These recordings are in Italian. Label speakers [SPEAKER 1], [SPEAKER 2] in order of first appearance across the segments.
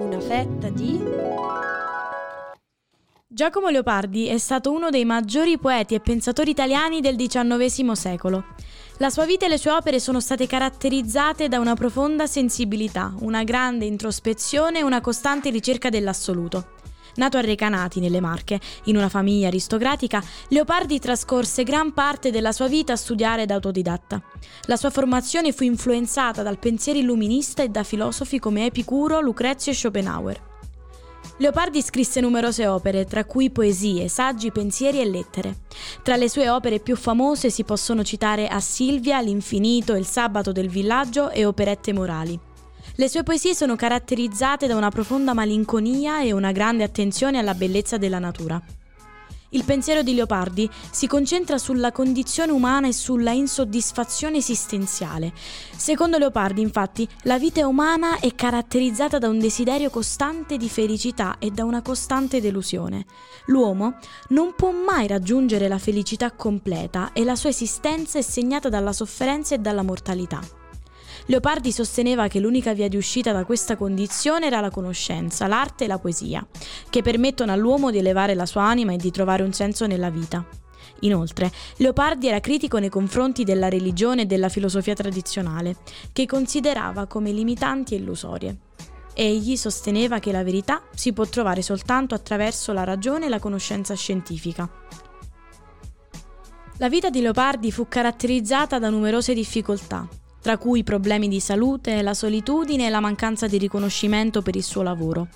[SPEAKER 1] Una fetta di...
[SPEAKER 2] Giacomo Leopardi è stato uno dei maggiori poeti e pensatori italiani del XIX secolo. La sua vita e le sue opere sono state caratterizzate da una profonda sensibilità, una grande introspezione e una costante ricerca dell'assoluto. Nato a Recanati, nelle Marche, in una famiglia aristocratica, Leopardi trascorse gran parte della sua vita a studiare da autodidatta. La sua formazione fu influenzata dal pensiero illuminista e da filosofi come Epicuro, Lucrezio e Schopenhauer. Leopardi scrisse numerose opere, tra cui poesie, saggi, pensieri e lettere. Tra le sue opere più famose si possono citare A Silvia, L'Infinito, Il sabato del villaggio e operette morali. Le sue poesie sono caratterizzate da una profonda malinconia e una grande attenzione alla bellezza della natura. Il pensiero di Leopardi si concentra sulla condizione umana e sulla insoddisfazione esistenziale. Secondo Leopardi, infatti, la vita umana è caratterizzata da un desiderio costante di felicità e da una costante delusione. L'uomo non può mai raggiungere la felicità completa e la sua esistenza è segnata dalla sofferenza e dalla mortalità. Leopardi sosteneva che l'unica via di uscita da questa condizione era la conoscenza, l'arte e la poesia, che permettono all'uomo di elevare la sua anima e di trovare un senso nella vita. Inoltre, Leopardi era critico nei confronti della religione e della filosofia tradizionale, che considerava come limitanti e illusorie. Egli sosteneva che la verità si può trovare soltanto attraverso la ragione e la conoscenza scientifica. La vita di Leopardi fu caratterizzata da numerose difficoltà, tra cui problemi di salute, la solitudine e la mancanza di riconoscimento per il suo lavoro.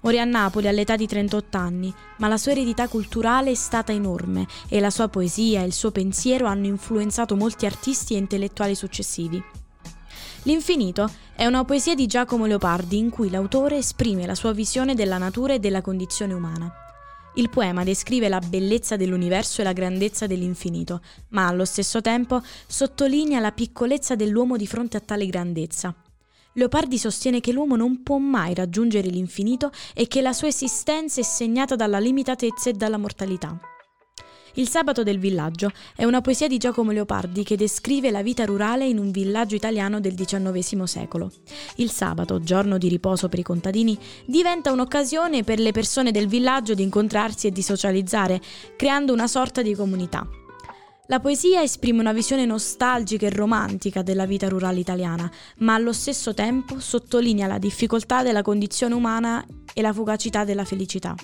[SPEAKER 2] Morì a Napoli all'età di 38 anni, ma la sua eredità culturale è stata enorme e la sua poesia e il suo pensiero hanno influenzato molti artisti e intellettuali successivi. L'infinito è una poesia di Giacomo Leopardi in cui l'autore esprime la sua visione della natura e della condizione umana. Il poema descrive la bellezza dell'universo e la grandezza dell'infinito, ma allo stesso tempo sottolinea la piccolezza dell'uomo di fronte a tale grandezza. Leopardi sostiene che l'uomo non può mai raggiungere l'infinito e che la sua esistenza è segnata dalla limitatezza e dalla mortalità. Il sabato del villaggio è una poesia di Giacomo Leopardi che descrive la vita rurale in un villaggio italiano del XIX secolo. Il sabato, giorno di riposo per i contadini, diventa un'occasione per le persone del villaggio di incontrarsi e di socializzare, creando una sorta di comunità. La poesia esprime una visione nostalgica e romantica della vita rurale italiana, ma allo stesso tempo sottolinea la difficoltà della condizione umana e la fugacità della felicità.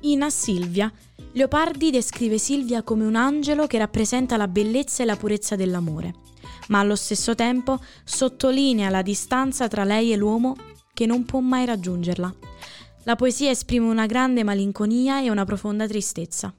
[SPEAKER 2] In A Silvia, Leopardi descrive Silvia come un angelo che rappresenta la bellezza e la purezza dell'amore, ma allo stesso tempo sottolinea la distanza tra lei e l'uomo che non può mai raggiungerla. La poesia esprime una grande malinconia e una profonda tristezza.